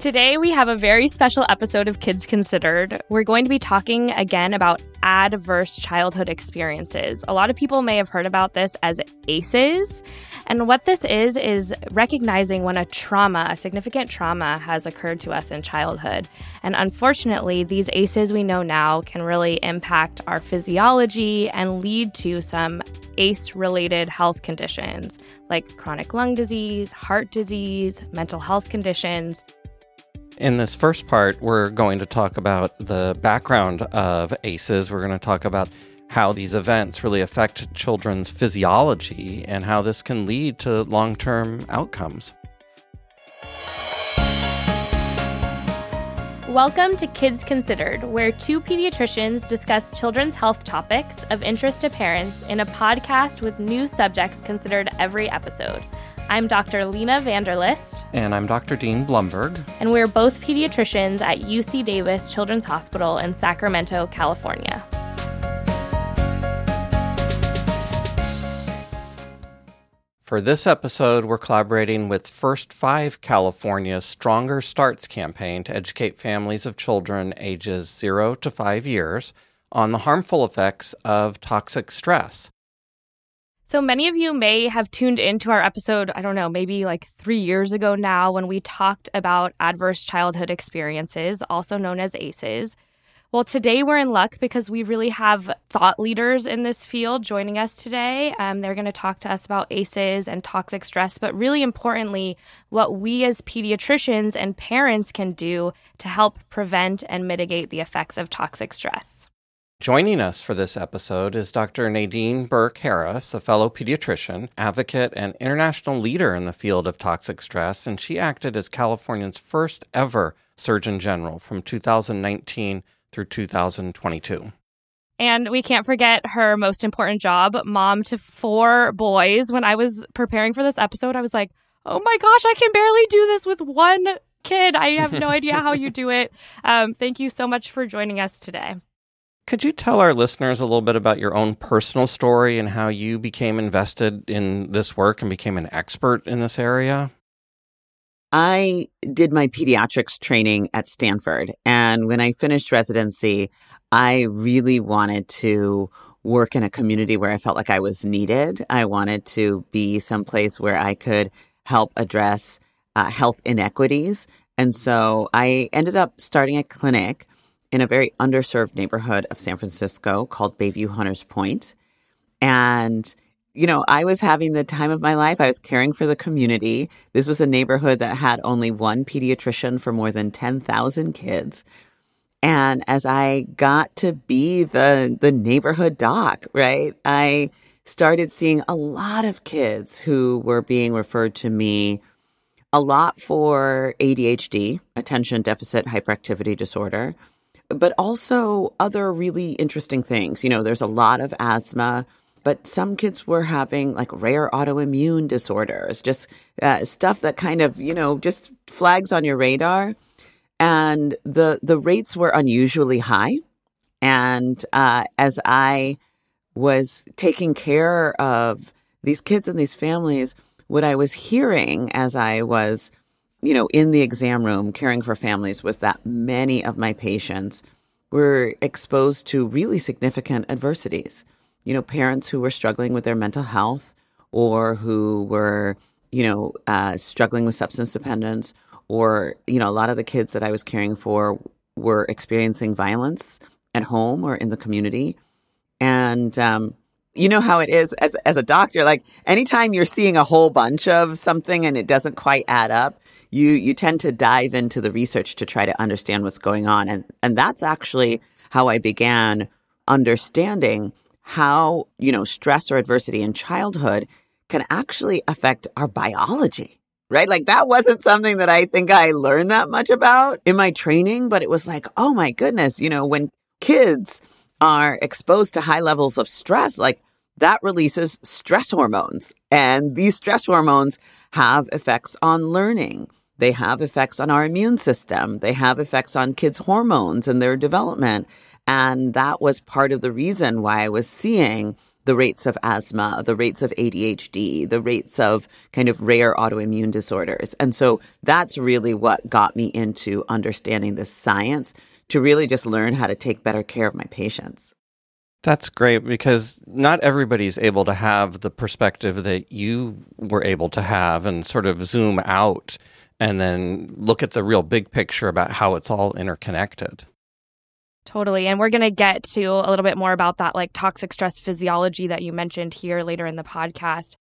Today, we have a very special episode of Kids Considered. We're going to be talking again about adverse childhood experiences. A lot of people may have heard about this as ACEs. And what this is, is recognizing when a trauma, a significant trauma, has occurred to us in childhood. And unfortunately, these ACEs we know now can really impact our physiology and lead to some ACE related health conditions like chronic lung disease, heart disease, mental health conditions. In this first part, we're going to talk about the background of ACEs. We're going to talk about how these events really affect children's physiology and how this can lead to long term outcomes. Welcome to Kids Considered, where two pediatricians discuss children's health topics of interest to parents in a podcast with new subjects considered every episode. I'm Dr. Lena Vanderlist. And I'm Dr. Dean Blumberg. And we're both pediatricians at UC Davis Children's Hospital in Sacramento, California. For this episode, we're collaborating with First Five California's Stronger Starts campaign to educate families of children ages 0 to 5 years on the harmful effects of toxic stress. So many of you may have tuned into our episode, I don't know, maybe like three years ago now, when we talked about adverse childhood experiences, also known as ACEs. Well, today we're in luck because we really have thought leaders in this field joining us today. Um, they're going to talk to us about ACEs and toxic stress, but really importantly, what we as pediatricians and parents can do to help prevent and mitigate the effects of toxic stress. Joining us for this episode is Dr. Nadine Burke Harris, a fellow pediatrician, advocate, and international leader in the field of toxic stress, and she acted as California's first ever Surgeon General from 2019 through 2022. And we can't forget her most important job, mom to four boys. When I was preparing for this episode, I was like, oh my gosh, I can barely do this with one kid. I have no idea how you do it. Um, thank you so much for joining us today. Could you tell our listeners a little bit about your own personal story and how you became invested in this work and became an expert in this area? I did my pediatrics training at Stanford. And when I finished residency, I really wanted to work in a community where I felt like I was needed. I wanted to be someplace where I could help address uh, health inequities. And so I ended up starting a clinic in a very underserved neighborhood of San Francisco called Bayview Hunters Point. And, you know, I was having the time of my life. I was caring for the community. This was a neighborhood that had only one pediatrician for more than 10,000 kids. And as I got to be the, the neighborhood doc, right, I started seeing a lot of kids who were being referred to me a lot for ADHD, attention deficit hyperactivity disorder, but also other really interesting things. You know, there's a lot of asthma, but some kids were having like rare autoimmune disorders, just uh, stuff that kind of, you know, just flags on your radar. And the the rates were unusually high. And uh, as I was taking care of these kids and these families, what I was hearing as I was you know, in the exam room caring for families was that many of my patients were exposed to really significant adversities. You know, parents who were struggling with their mental health or who were, you know, uh, struggling with substance dependence, or, you know, a lot of the kids that I was caring for were experiencing violence at home or in the community. And, um, you know how it is as, as a doctor, like anytime you're seeing a whole bunch of something and it doesn't quite add up, you you tend to dive into the research to try to understand what's going on. And and that's actually how I began understanding how you know stress or adversity in childhood can actually affect our biology right? Like that wasn't something that I think I learned that much about in my training but it was like oh my goodness you know when kids are exposed to high levels of stress like that releases stress hormones. And these stress hormones have effects on learning they have effects on our immune system. They have effects on kids' hormones and their development. And that was part of the reason why I was seeing the rates of asthma, the rates of ADHD, the rates of kind of rare autoimmune disorders. And so that's really what got me into understanding the science to really just learn how to take better care of my patients. That's great because not everybody's able to have the perspective that you were able to have and sort of zoom out and then look at the real big picture about how it's all interconnected. Totally. And we're going to get to a little bit more about that like toxic stress physiology that you mentioned here later in the podcast.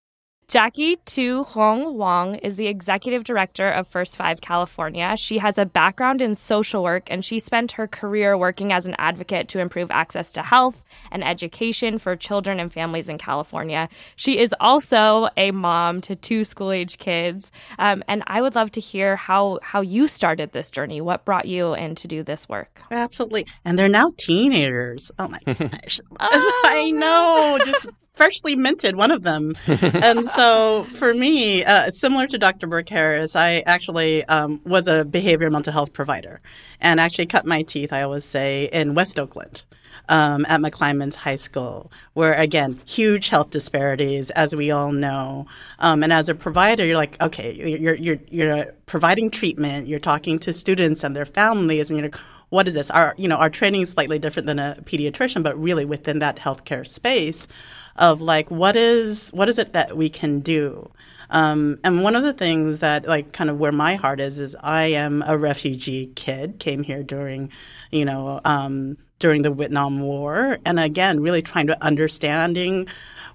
Jackie Thu-Huong Wong is the executive director of First Five California. She has a background in social work and she spent her career working as an advocate to improve access to health and education for children and families in California. She is also a mom to two school age kids. Um, and I would love to hear how, how you started this journey. What brought you in to do this work? Absolutely. And they're now teenagers. Oh my gosh. oh, I know. Just freshly minted, one of them. and so for me, uh, similar to Dr. Burke Harris, I actually um, was a behavioral mental health provider and actually cut my teeth, I always say, in West Oakland. Um, at McClymonds High School, where again, huge health disparities, as we all know. Um, and as a provider, you're like, okay, you're, you're, you're providing treatment, you're talking to students and their families, and you're like, what is this? Our, you know, our training is slightly different than a pediatrician, but really within that healthcare space of like what is what is it that we can do? Um, and one of the things that like kind of where my heart is is i am a refugee kid came here during you know um, during the vietnam war. And again really trying to understanding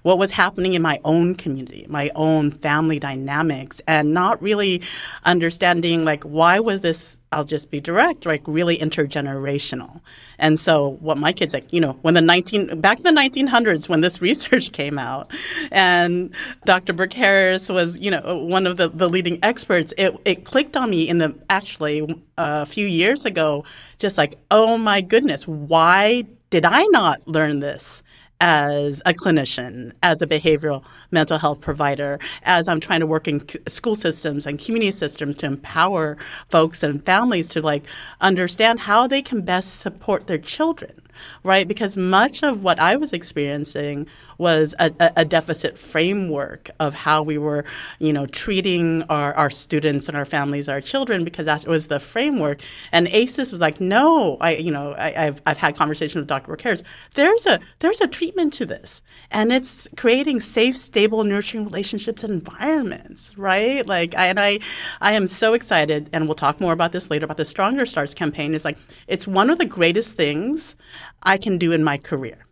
what was happening in my own community, my own family dynamics, and not really understanding like why was this I'll just be direct, like really intergenerational. And so what my kids like, you know, when the 19 back in the 1900s when this research came out and Dr. Burke Harris was, you know, one of the, the leading experts, it, it clicked on me in the actually a few years ago just like, "Oh my goodness, why did I not learn this?" As a clinician, as a behavioral mental health provider, as I'm trying to work in school systems and community systems to empower folks and families to like understand how they can best support their children right? Because much of what I was experiencing was a, a, deficit framework of how we were, you know, treating our, our students and our families, our children, because that was the framework. And ACEs was like, no, I, you know, I, have I've had conversations with Dr. Burke There's a there's a treatment to this, and it's creating safe, stable, nurturing relationships and environments, right? Like, I, and I, I am so excited, and we'll talk more about this later about the Stronger Starts campaign. Is like it's one of the greatest things I can do in my career.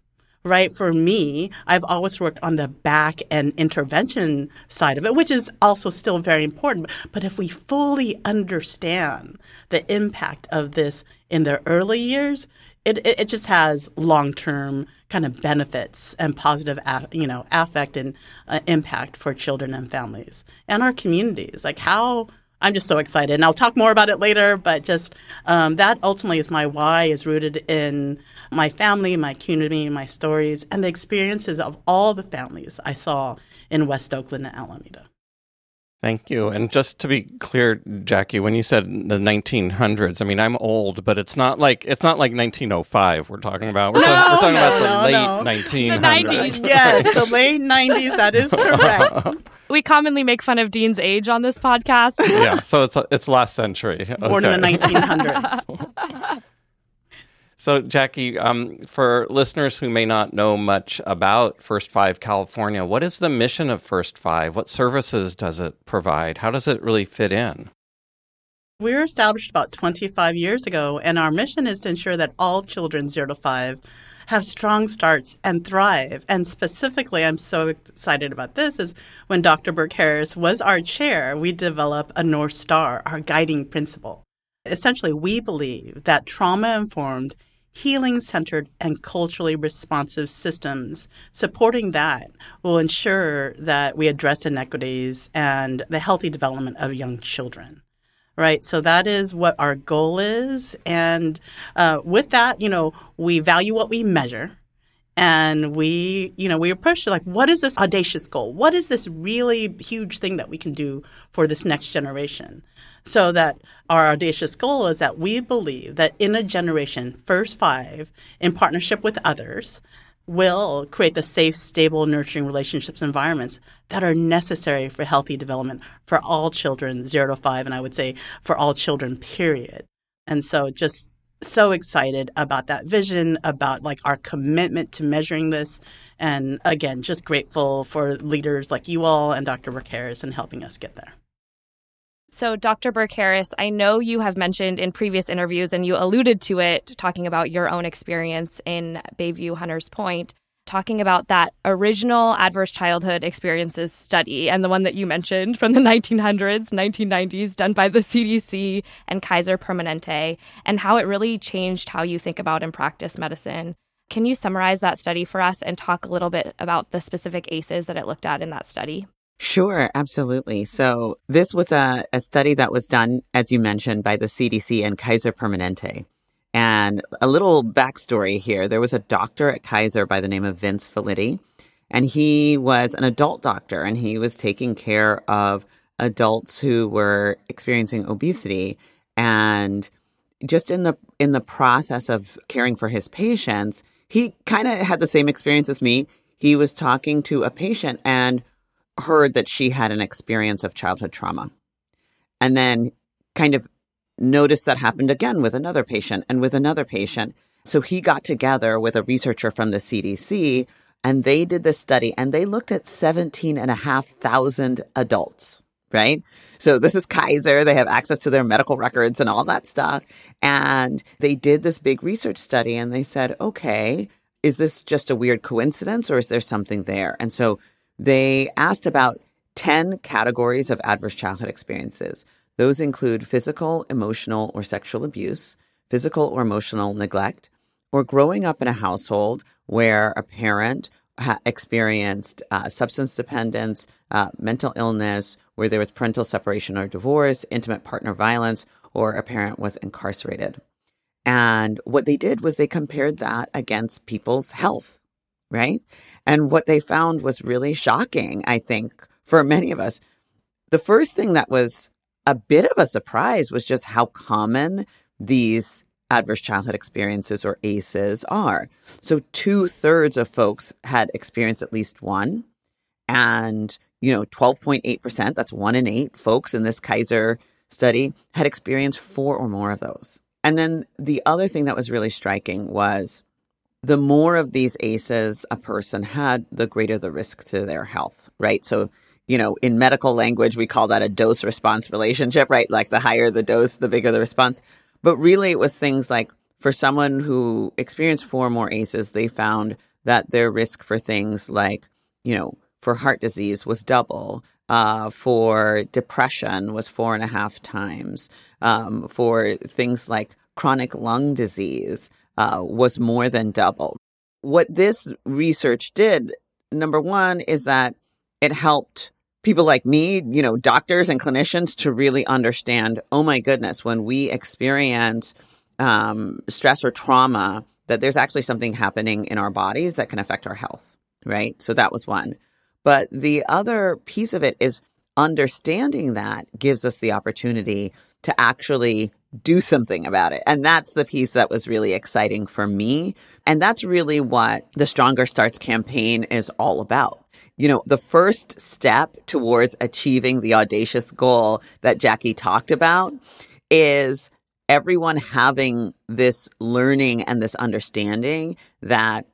Right. For me, I've always worked on the back and intervention side of it, which is also still very important. But if we fully understand the impact of this in the early years, it, it, it just has long term kind of benefits and positive, you know, affect and uh, impact for children and families and our communities. Like how I'm just so excited, and I'll talk more about it later. But just um, that ultimately is my why is rooted in my family, my community, my stories, and the experiences of all the families I saw in West Oakland and Alameda. Thank you. And just to be clear, Jackie, when you said the 1900s, I mean I'm old, but it's not like it's not like 1905. We're talking about we're, no, talking, we're talking no, about the no, late no. 1900s. The 90s. yes, the late 90s. That is correct. We commonly make fun of Dean's age on this podcast. yeah, so it's it's last century. Born okay. in the 1900s. So, Jackie, um, for listeners who may not know much about First Five California, what is the mission of First Five? What services does it provide? How does it really fit in? We were established about 25 years ago, and our mission is to ensure that all children 0 to 5 have strong starts and thrive. And specifically, I'm so excited about this is when Dr. Burke Harris was our chair, we developed a North Star, our guiding principle. Essentially, we believe that trauma informed, healing centered, and culturally responsive systems supporting that will ensure that we address inequities and the healthy development of young children. Right. So that is what our goal is. And uh, with that, you know, we value what we measure and we you know we approached it like what is this audacious goal what is this really huge thing that we can do for this next generation so that our audacious goal is that we believe that in a generation, first five, in partnership with others, will create the safe, stable, nurturing relationships environments that are necessary for healthy development for all children, zero to five, and I would say for all children, period. And so just so excited about that vision, about like our commitment to measuring this. And again, just grateful for leaders like you all and Dr. Burke Harris in helping us get there. So, Dr. Burke Harris, I know you have mentioned in previous interviews and you alluded to it, talking about your own experience in Bayview Hunters Point, talking about that original adverse childhood experiences study and the one that you mentioned from the 1900s, 1990s, done by the CDC and Kaiser Permanente, and how it really changed how you think about and practice medicine. Can you summarize that study for us and talk a little bit about the specific ACEs that it looked at in that study? Sure, absolutely. So this was a, a study that was done, as you mentioned, by the CDC and Kaiser Permanente. And a little backstory here there was a doctor at Kaiser by the name of Vince Felitti, and he was an adult doctor and he was taking care of adults who were experiencing obesity. And just in the in the process of caring for his patients, he kind of had the same experience as me. He was talking to a patient and heard that she had an experience of childhood trauma. And then kind of noticed that happened again with another patient and with another patient. So he got together with a researcher from the CDC and they did this study and they looked at 17 and a half thousand adults, right? So this is Kaiser. They have access to their medical records and all that stuff. And they did this big research study and they said, okay, is this just a weird coincidence or is there something there? And so they asked about 10 categories of adverse childhood experiences. Those include physical, emotional, or sexual abuse, physical or emotional neglect, or growing up in a household where a parent ha- experienced uh, substance dependence, uh, mental illness, where there was parental separation or divorce, intimate partner violence, or a parent was incarcerated. And what they did was they compared that against people's health right? And what they found was really shocking, I think, for many of us. The first thing that was a bit of a surprise was just how common these adverse childhood experiences or ACEs are. So, two thirds of folks had experienced at least one. And, you know, 12.8%, that's one in eight folks in this Kaiser study, had experienced four or more of those. And then the other thing that was really striking was the more of these ACEs a person had, the greater the risk to their health, right? So, you know, in medical language, we call that a dose response relationship, right? Like the higher the dose, the bigger the response. But really, it was things like for someone who experienced four more ACEs, they found that their risk for things like, you know, for heart disease was double. Uh, for depression was four and a half times. Um, for things like chronic lung disease, uh, was more than double. What this research did, number one, is that it helped people like me, you know, doctors and clinicians to really understand, oh my goodness, when we experience um, stress or trauma, that there's actually something happening in our bodies that can affect our health, right? So that was one. But the other piece of it is understanding that gives us the opportunity to actually do something about it. And that's the piece that was really exciting for me. And that's really what the Stronger Starts campaign is all about. You know, the first step towards achieving the audacious goal that Jackie talked about is everyone having this learning and this understanding that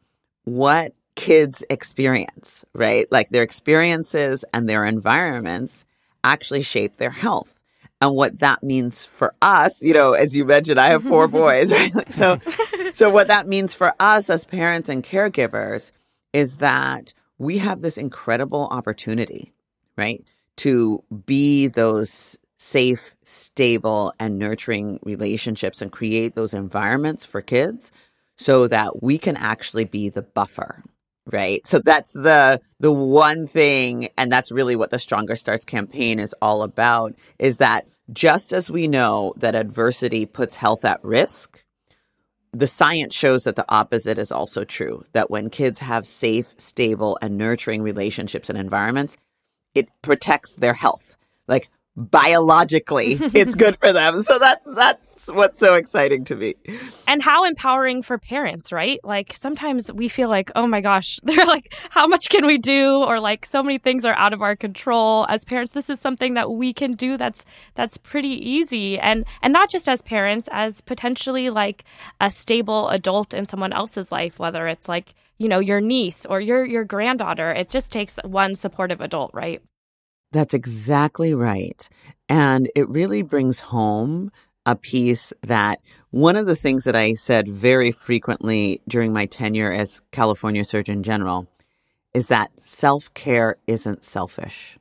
what kids experience, right? Like their experiences and their environments actually shape their health and what that means for us. You know, as you mentioned, I have four boys, right? Like, so, so what that means for us as parents and caregivers is that we have this incredible opportunity, right, to be those safe, stable, and nurturing relationships and create those environments for kids so that we can actually be the buffer right? So that's the the one thing and that's really what the stronger starts campaign is all about is that just as we know that adversity puts health at risk the science shows that the opposite is also true that when kids have safe stable and nurturing relationships and environments it protects their health. Like biologically it's good for them. So that's that's what's so exciting to me. And how empowering for parents, right? Like sometimes we feel like, "Oh my gosh, they're like how much can we do?" or like so many things are out of our control. As parents, this is something that we can do that's that's pretty easy. And and not just as parents, as potentially like a stable adult in someone else's life, whether it's like, you know, your niece or your your granddaughter. It just takes one supportive adult, right? That's exactly right. And it really brings home a piece that one of the things that I said very frequently during my tenure as California Surgeon General is that self care isn't selfish.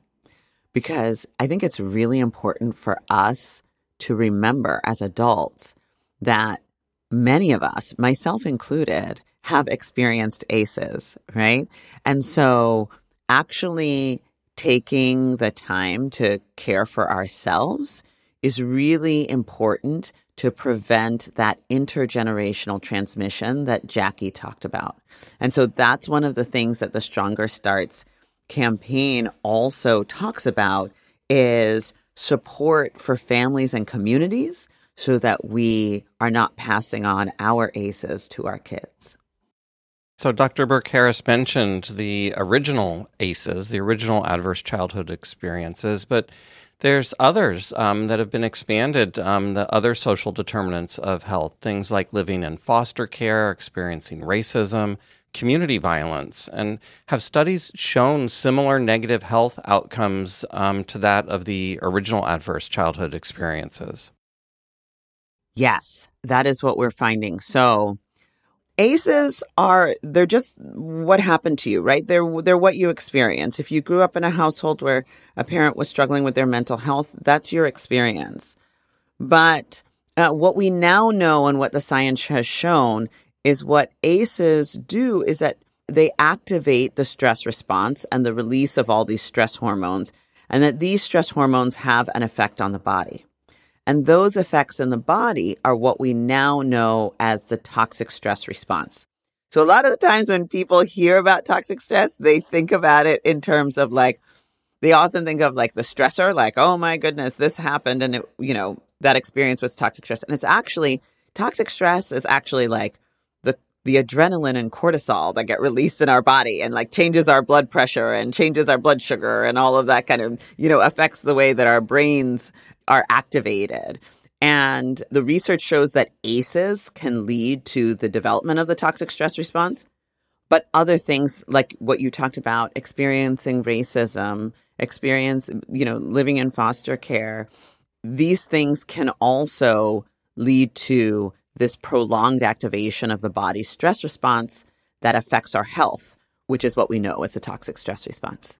Because I think it's really important for us to remember as adults that many of us, myself included, have experienced ACEs, right? And so actually taking the time to care for ourselves is really important to prevent that intergenerational transmission that Jackie talked about. And so that's one of the things that the Stronger Starts campaign also talks about is support for families and communities so that we are not passing on our ACEs to our kids. So, Dr. Burke Harris mentioned the original ACEs, the original adverse childhood experiences, but there's others um, that have been expanded, um, the other social determinants of health, things like living in foster care, experiencing racism, community violence, and have studies shown similar negative health outcomes um, to that of the original adverse childhood experiences? Yes, that is what we're finding. So, ACEs are they're just what happened to you, right? They're they're what you experience. If you grew up in a household where a parent was struggling with their mental health, that's your experience. But uh, what we now know and what the science has shown is what ACEs do is that they activate the stress response and the release of all these stress hormones, and that these stress hormones have an effect on the body. And those effects in the body are what we now know as the toxic stress response. So a lot of the times when people hear about toxic stress, they think about it in terms of like, they often think of like the stressor, like, oh my goodness, this happened. And it, you know, that experience was toxic stress. And it's actually, toxic stress is actually like the, adrenaline and cortisol that get released in our body and like changes our blood pressure and changes our blood sugar and all of that kind of, you know, affects the way that our brains are activated. And the research shows that ACEs can lead to the development of the toxic stress response. But other things like what you talked about, experiencing racism, experience, you know, living in foster care, these things can also lead to this prolonged activation of the body's stress response that affects our health, which is what we know as a toxic stress response.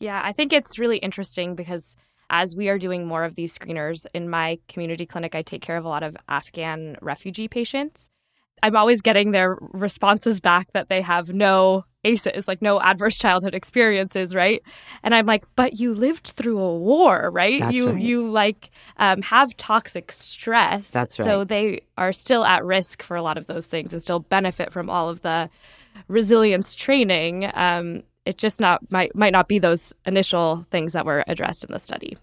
Yeah, I think it's really interesting because as we are doing more of these screeners in my community clinic, I take care of a lot of Afghan refugee patients. I'm always getting their responses back that they have no ACEs, like no adverse childhood experiences, right? And I'm like, but you lived through a war, right? That's you right. you like um, have toxic stress. That's right. So they are still at risk for a lot of those things and still benefit from all of the resilience training. Um, it just not might might not be those initial things that were addressed in the study.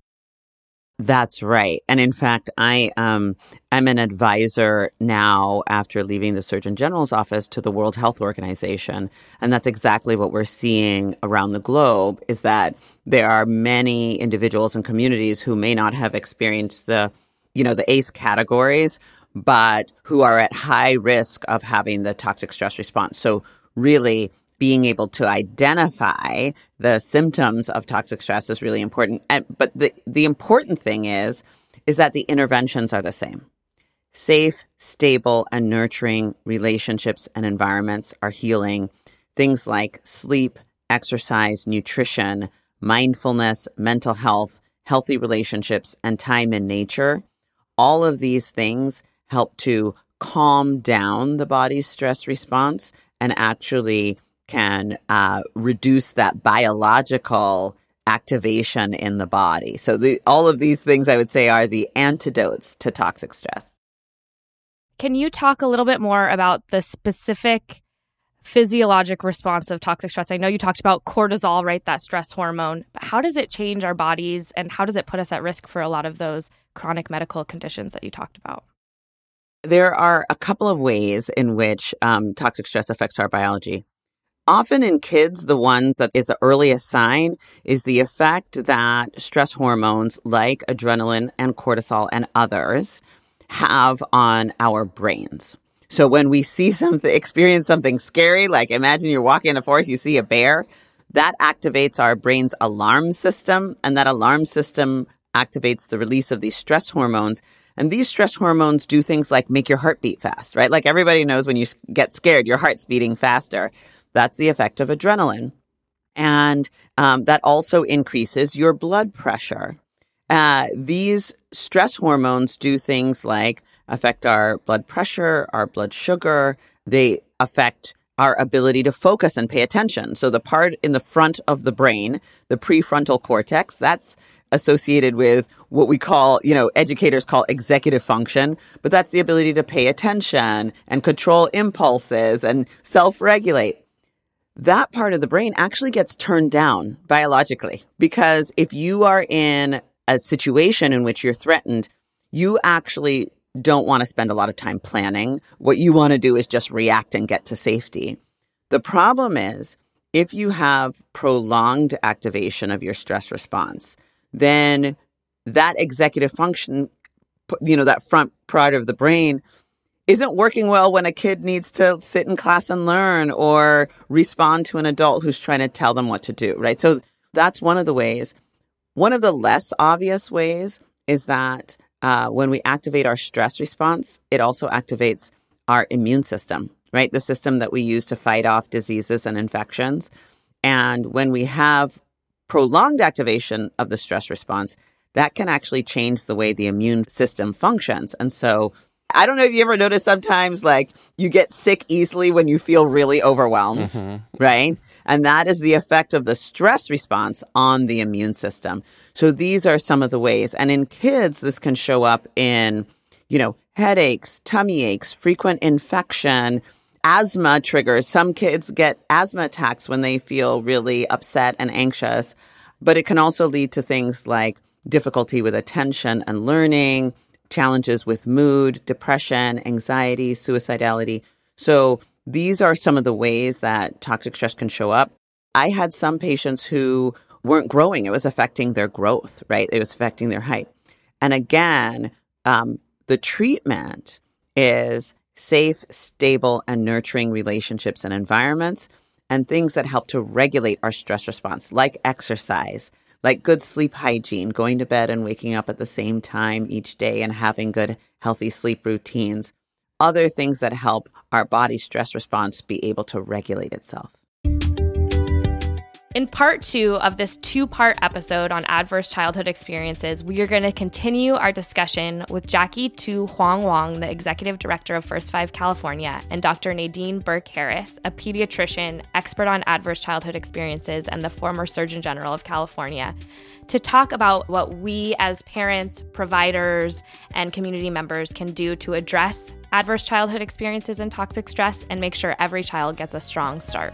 That's right. And in fact, I um, am an advisor now after leaving the Surgeon General's office to the World Health Organization. And that's exactly what we're seeing around the globe is that there are many individuals and communities who may not have experienced the, you know, the ACE categories, but who are at high risk of having the toxic stress response. So really being able to identify the symptoms of toxic stress is really important. And, but the, the important thing is, is that the interventions are the same. Safe, stable, and nurturing relationships and environments are healing. Things like sleep, exercise, nutrition, mindfulness, mental health, healthy relationships, and time in nature. All of these things help to calm down the body's stress response and actually can uh, reduce that biological activation in the body. So the, all of these things I would say are the antidotes to toxic stress. Can you talk a little bit more about the specific physiologic response of toxic stress? I know you talked about cortisol, right? That stress hormone. But how does it change our bodies and how does it put us at risk for a lot of those chronic medical conditions that you talked about? There are a couple of ways in which um, toxic stress affects our biology. Often in kids, the one that is the earliest sign is the effect that stress hormones like adrenaline and cortisol and others have on our brains. So when we see something, experience something scary, like imagine you're walking in a forest, you see a bear, that activates our brain's alarm system, and that alarm system activates the release of these stress hormones. And these stress hormones do things like make your heart beat fast, right? Like everybody knows when you get scared, your heart's beating faster. That's the effect of adrenaline. And um, that also increases your blood pressure. Uh, these stress hormones do things like affect our blood pressure, our blood sugar. They affect our ability to focus and pay attention. So the part in the front of the brain, the prefrontal cortex, that's associated with what we call, you know, educators call executive function, but that's the ability to pay attention and control impulses and self-regulate that part of the brain actually gets turned down biologically because if you are in a situation in which you're threatened, you actually don't want to spend a lot of time planning. What you want to do is just react and get to safety. The problem is if you have prolonged activation of your stress response, then that executive function, you know, that front part of the brain isn't working well when a kid needs to sit in class and learn or respond to an adult who's trying to tell them what to do, right? So that's one of the ways. One of the less obvious ways is that uh, when we activate our stress response, it also activates our immune system, right? The system that we use to fight off diseases and infections. And when we have prolonged activation of the stress response, that can actually change the way the immune system functions. And so I don't know if you ever notice sometimes like you get sick easily when you feel really overwhelmed, mm-hmm. right? And that is the effect of the stress response on the immune system. So these are some of the ways. And in kids, this can show up in, you know, headaches, tummy aches, frequent infection, asthma triggers. Some kids get asthma attacks when they feel really upset and anxious, but it can also lead to things like difficulty with attention and learning, challenges with mood, depression, anxiety, suicidality. So these are some of the ways that toxic stress can show up. I had some patients who weren't growing. It was affecting their growth, right? It was affecting their height. And again, um, the treatment is safe, stable, and nurturing relationships and environments and things that help to regulate our stress response, like exercise, like good sleep hygiene, going to bed and waking up at the same time each day and having good, healthy sleep routines, other things that help our body stress response be able to regulate itself. In part two of this two part episode on adverse childhood experiences, we are going to continue our discussion with Jackie Thu-Huong Wong, the executive director of First Five California, and Dr. Nadine Burke Harris, a pediatrician, expert on adverse childhood experiences, and the former Surgeon General of California, to talk about what we as parents, providers, and community members can do to address adverse childhood experiences and toxic stress and make sure every child gets a strong start.